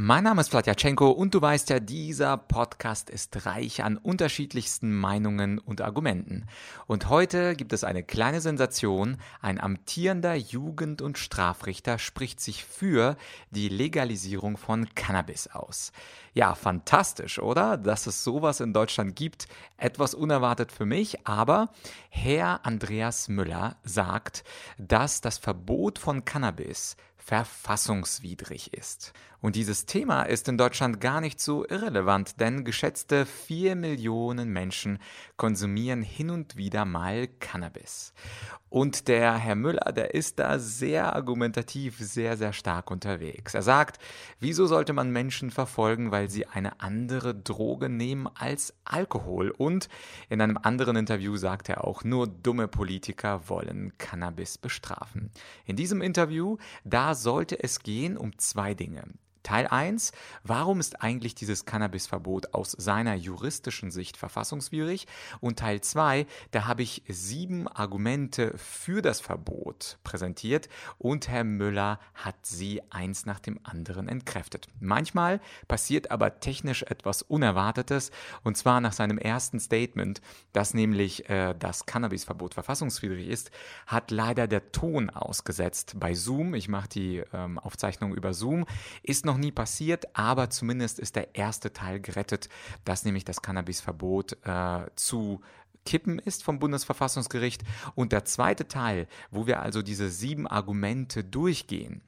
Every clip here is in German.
Mein Name ist Vladyachenko und du weißt ja, dieser Podcast ist reich an unterschiedlichsten Meinungen und Argumenten. Und heute gibt es eine kleine Sensation. Ein amtierender Jugend- und Strafrichter spricht sich für die Legalisierung von Cannabis aus. Ja, fantastisch, oder? Dass es sowas in Deutschland gibt. Etwas unerwartet für mich, aber Herr Andreas Müller sagt, dass das Verbot von Cannabis verfassungswidrig ist. Und dieses Thema ist in Deutschland gar nicht so irrelevant, denn geschätzte 4 Millionen Menschen konsumieren hin und wieder mal Cannabis. Und der Herr Müller, der ist da sehr argumentativ, sehr, sehr stark unterwegs. Er sagt, wieso sollte man Menschen verfolgen, weil sie eine andere Droge nehmen als Alkohol? Und in einem anderen Interview sagt er auch, nur dumme Politiker wollen Cannabis bestrafen. In diesem Interview, da sollte es gehen um zwei Dinge. Teil 1. Warum ist eigentlich dieses Cannabisverbot aus seiner juristischen Sicht verfassungswidrig? Und Teil 2. Da habe ich sieben Argumente für das Verbot präsentiert und Herr Müller hat sie eins nach dem anderen entkräftet. Manchmal passiert aber technisch etwas Unerwartetes und zwar nach seinem ersten Statement, dass nämlich äh, das Cannabisverbot verfassungswidrig ist, hat leider der Ton ausgesetzt bei Zoom. Ich mache die ähm, Aufzeichnung über Zoom. Ist noch nie passiert, aber zumindest ist der erste Teil gerettet, dass nämlich das Cannabisverbot äh, zu kippen ist vom Bundesverfassungsgericht. Und der zweite Teil, wo wir also diese sieben Argumente durchgehen,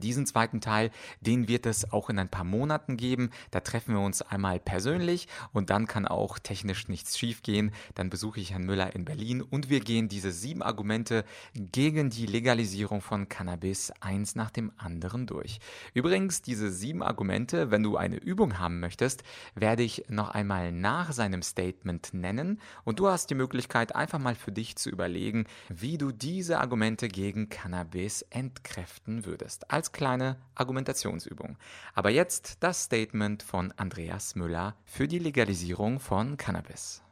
diesen zweiten Teil, den wird es auch in ein paar Monaten geben. Da treffen wir uns einmal persönlich und dann kann auch technisch nichts schiefgehen. Dann besuche ich Herrn Müller in Berlin und wir gehen diese sieben Argumente gegen die Legalisierung von Cannabis eins nach dem anderen durch. Übrigens, diese sieben Argumente, wenn du eine Übung haben möchtest, werde ich noch einmal nach seinem Statement nennen und du hast die Möglichkeit, einfach mal für dich zu überlegen, wie du diese Argumente gegen Cannabis entkräften würdest. Also als kleine Argumentationsübung. Aber jetzt das Statement von Andreas Müller für die Legalisierung von Cannabis.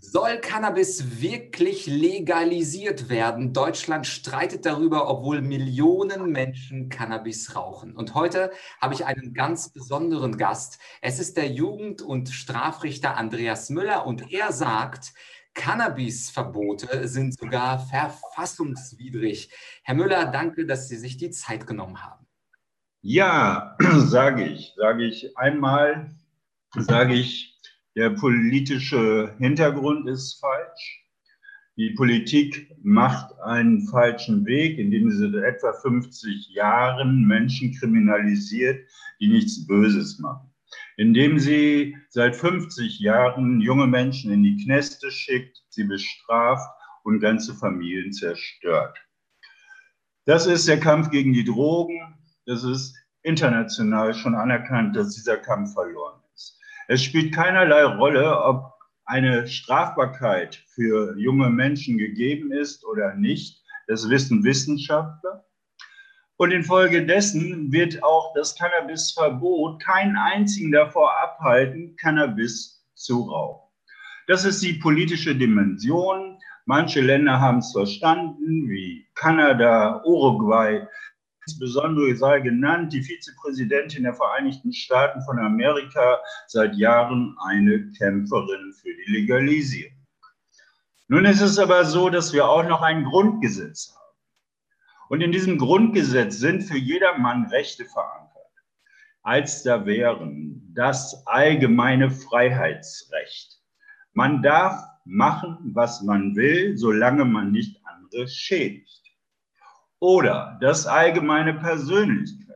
Soll Cannabis wirklich legalisiert werden? Deutschland streitet darüber, obwohl Millionen Menschen Cannabis rauchen. Und heute habe ich einen ganz besonderen Gast. Es ist der Jugend- und Strafrichter Andreas Müller und er sagt, Cannabisverbote sind sogar verfassungswidrig. Herr Müller, danke, dass Sie sich die Zeit genommen haben. Ja, sage ich, sage ich einmal, sage ich, der politische Hintergrund ist falsch. Die Politik macht einen falschen Weg, indem sie seit etwa 50 Jahren Menschen kriminalisiert, die nichts Böses machen indem sie seit 50 Jahren junge Menschen in die Kneste schickt, sie bestraft und ganze Familien zerstört. Das ist der Kampf gegen die Drogen. Das ist international schon anerkannt, dass dieser Kampf verloren ist. Es spielt keinerlei Rolle, ob eine Strafbarkeit für junge Menschen gegeben ist oder nicht. Das wissen Wissenschaftler. Und infolgedessen wird auch das Cannabisverbot keinen einzigen davor abhalten, Cannabis zu rauchen. Das ist die politische Dimension. Manche Länder haben es verstanden, wie Kanada, Uruguay. Insbesondere sei genannt die Vizepräsidentin der Vereinigten Staaten von Amerika, seit Jahren eine Kämpferin für die Legalisierung. Nun ist es aber so, dass wir auch noch ein Grundgesetz haben. Und in diesem Grundgesetz sind für jedermann Rechte verankert. Als da wären das allgemeine Freiheitsrecht. Man darf machen, was man will, solange man nicht andere schädigt. Oder das allgemeine Persönlichkeitsrecht.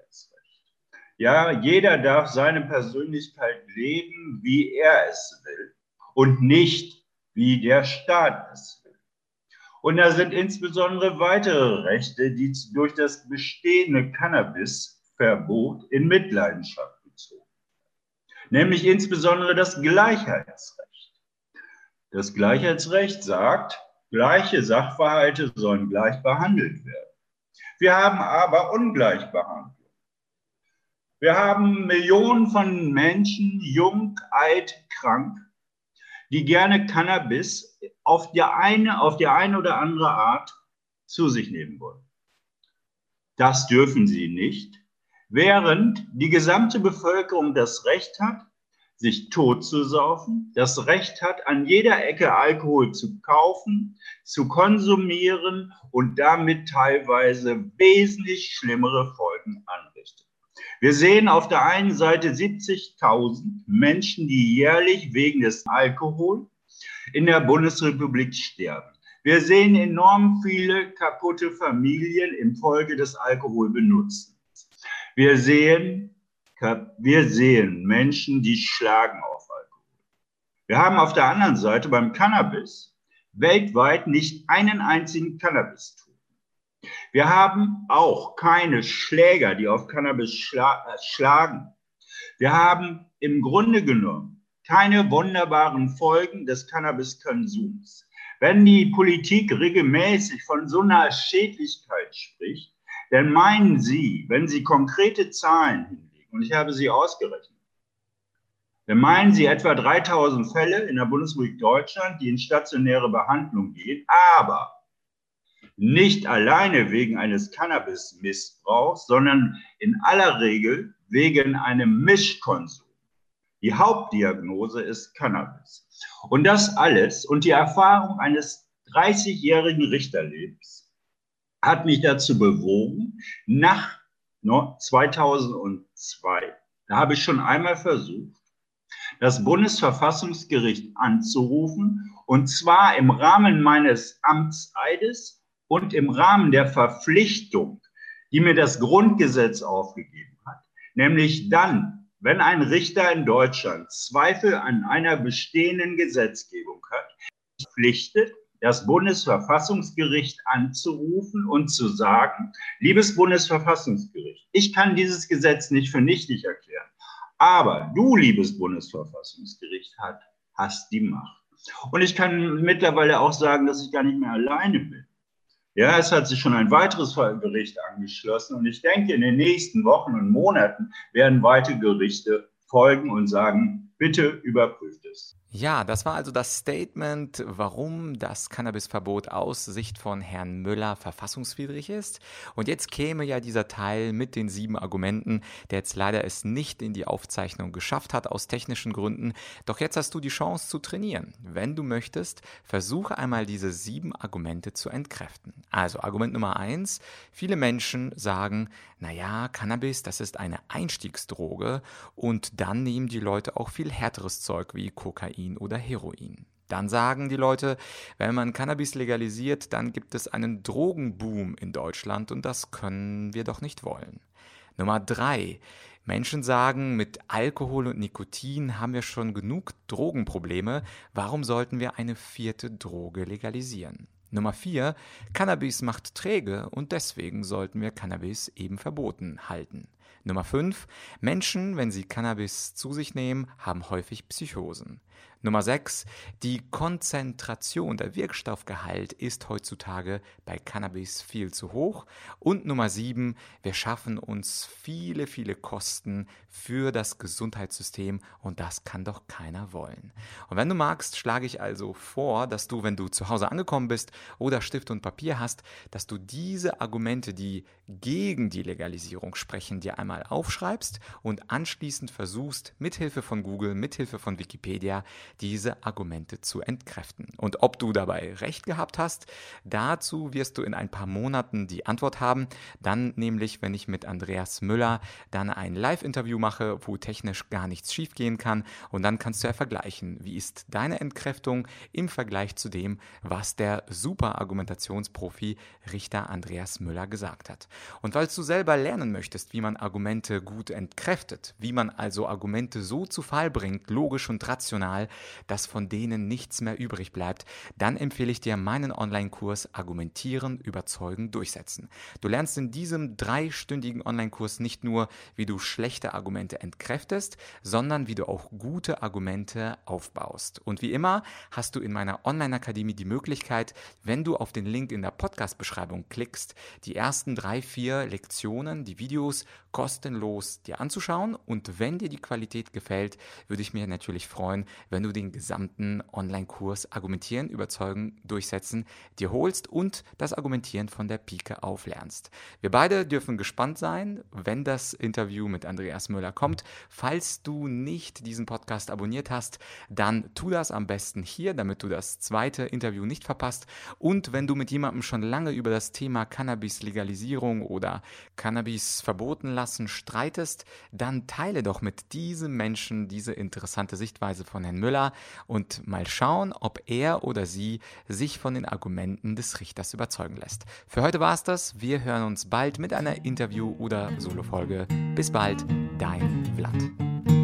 Ja, jeder darf seine Persönlichkeit leben, wie er es will und nicht, wie der Staat es will. Und da sind insbesondere weitere Rechte, die durch das bestehende Cannabisverbot in Mitleidenschaft gezogen werden. Nämlich insbesondere das Gleichheitsrecht. Das Gleichheitsrecht sagt, gleiche Sachverhalte sollen gleich behandelt werden. Wir haben aber Ungleichbehandlung. Wir haben Millionen von Menschen, jung, alt, krank, die gerne Cannabis auf der eine, auf der eine oder andere Art zu sich nehmen wollen. Das dürfen sie nicht, während die gesamte Bevölkerung das Recht hat, sich tot zu saufen, das Recht hat, an jeder Ecke Alkohol zu kaufen, zu konsumieren und damit teilweise wesentlich schlimmere Folgen anrichtet. Wir sehen auf der einen Seite 70.000 Menschen, die jährlich wegen des Alkohol in der Bundesrepublik sterben. Wir sehen enorm viele kaputte Familien infolge des Alkoholbenutzens. Wir sehen, wir sehen Menschen, die schlagen auf Alkohol. Wir haben auf der anderen Seite beim Cannabis weltweit nicht einen einzigen cannabis -Tool. Wir haben auch keine Schläger, die auf Cannabis schla äh, schlagen. Wir haben im Grunde genommen keine wunderbaren Folgen des Cannabiskonsums. Wenn die Politik regelmäßig von so einer Schädlichkeit spricht, dann meinen Sie, wenn Sie konkrete Zahlen hinlegen, und ich habe sie ausgerechnet, dann meinen Sie etwa 3000 Fälle in der Bundesrepublik Deutschland, die in stationäre Behandlung gehen, aber nicht alleine wegen eines Cannabis-Missbrauchs, sondern in aller Regel wegen einem Mischkonsum. Die Hauptdiagnose ist Cannabis. Und das alles und die Erfahrung eines 30-jährigen Richterlebens hat mich dazu bewogen, nach 2002, da habe ich schon einmal versucht, das Bundesverfassungsgericht anzurufen, und zwar im Rahmen meines Amtseides und im Rahmen der Verpflichtung, die mir das Grundgesetz aufgegeben hat, nämlich dann, wenn ein Richter in Deutschland Zweifel an einer bestehenden Gesetzgebung hat, verpflichtet, das Bundesverfassungsgericht anzurufen und zu sagen, liebes Bundesverfassungsgericht, ich kann dieses Gesetz nicht für nichtig erklären, aber du, liebes Bundesverfassungsgericht, hast die Macht. Und ich kann mittlerweile auch sagen, dass ich gar nicht mehr alleine bin. Ja, es hat sich schon ein weiteres Gericht angeschlossen und ich denke, in den nächsten Wochen und Monaten werden weitere Gerichte folgen und sagen, bitte überprüft es. Ja, das war also das Statement, warum das Cannabisverbot aus Sicht von Herrn Müller verfassungswidrig ist. Und jetzt käme ja dieser Teil mit den sieben Argumenten, der jetzt leider es nicht in die Aufzeichnung geschafft hat aus technischen Gründen. Doch jetzt hast du die Chance zu trainieren. Wenn du möchtest, versuche einmal diese sieben Argumente zu entkräften. Also Argument Nummer eins. Viele Menschen sagen, naja, Cannabis, das ist eine Einstiegsdroge und dann nehmen die Leute auch viel härteres Zeug wie Kokain oder Heroin. Dann sagen die Leute, wenn man Cannabis legalisiert, dann gibt es einen Drogenboom in Deutschland und das können wir doch nicht wollen. Nummer drei. Menschen sagen, mit Alkohol und Nikotin haben wir schon genug Drogenprobleme, warum sollten wir eine vierte Droge legalisieren? Nummer vier. Cannabis macht träge und deswegen sollten wir Cannabis eben verboten halten. Nummer 5. Menschen, wenn sie Cannabis zu sich nehmen, haben häufig Psychosen. Nummer 6. Die Konzentration, der Wirkstoffgehalt ist heutzutage bei Cannabis viel zu hoch. Und Nummer 7. Wir schaffen uns viele, viele Kosten für das Gesundheitssystem und das kann doch keiner wollen. Und wenn du magst, schlage ich also vor, dass du, wenn du zu Hause angekommen bist oder Stift und Papier hast, dass du diese Argumente, die gegen die Legalisierung sprechen, dir einmal aufschreibst und anschließend versuchst, mithilfe von Google, mithilfe von Wikipedia, diese Argumente zu entkräften. Und ob du dabei recht gehabt hast, dazu wirst du in ein paar Monaten die Antwort haben. Dann nämlich, wenn ich mit Andreas Müller dann ein Live-Interview mache, wo technisch gar nichts schiefgehen kann. Und dann kannst du ja vergleichen, wie ist deine Entkräftung im Vergleich zu dem, was der super Argumentationsprofi Richter Andreas Müller gesagt hat. Und falls du selber lernen möchtest, wie man Argumente gut entkräftet, wie man also Argumente so zu Fall bringt, logisch und rational, dass von denen nichts mehr übrig bleibt, dann empfehle ich dir meinen Online-Kurs Argumentieren, Überzeugen, Durchsetzen. Du lernst in diesem dreistündigen Online-Kurs nicht nur, wie du schlechte Argumente entkräftest, sondern wie du auch gute Argumente aufbaust. Und wie immer hast du in meiner Online-Akademie die Möglichkeit, wenn du auf den Link in der Podcast-Beschreibung klickst, die ersten drei, vier Lektionen, die Videos kostenlos dir anzuschauen. Und wenn dir die Qualität gefällt, würde ich mir natürlich freuen, wenn du den gesamten Online-Kurs Argumentieren, Überzeugen, Durchsetzen dir holst und das Argumentieren von der Pike auflernst. Wir beide dürfen gespannt sein, wenn das Interview mit Andreas Müller kommt. Falls du nicht diesen Podcast abonniert hast, dann tu das am besten hier, damit du das zweite Interview nicht verpasst. Und wenn du mit jemandem schon lange über das Thema Cannabis-Legalisierung oder Cannabis verboten lassen streitest, dann teile doch mit diesem Menschen diese interessante Sichtweise von Herrn Müller und mal schauen, ob er oder sie sich von den Argumenten des Richters überzeugen lässt. Für heute war es das. Wir hören uns bald mit einer Interview- oder Solo-Folge. Bis bald, dein Vlad.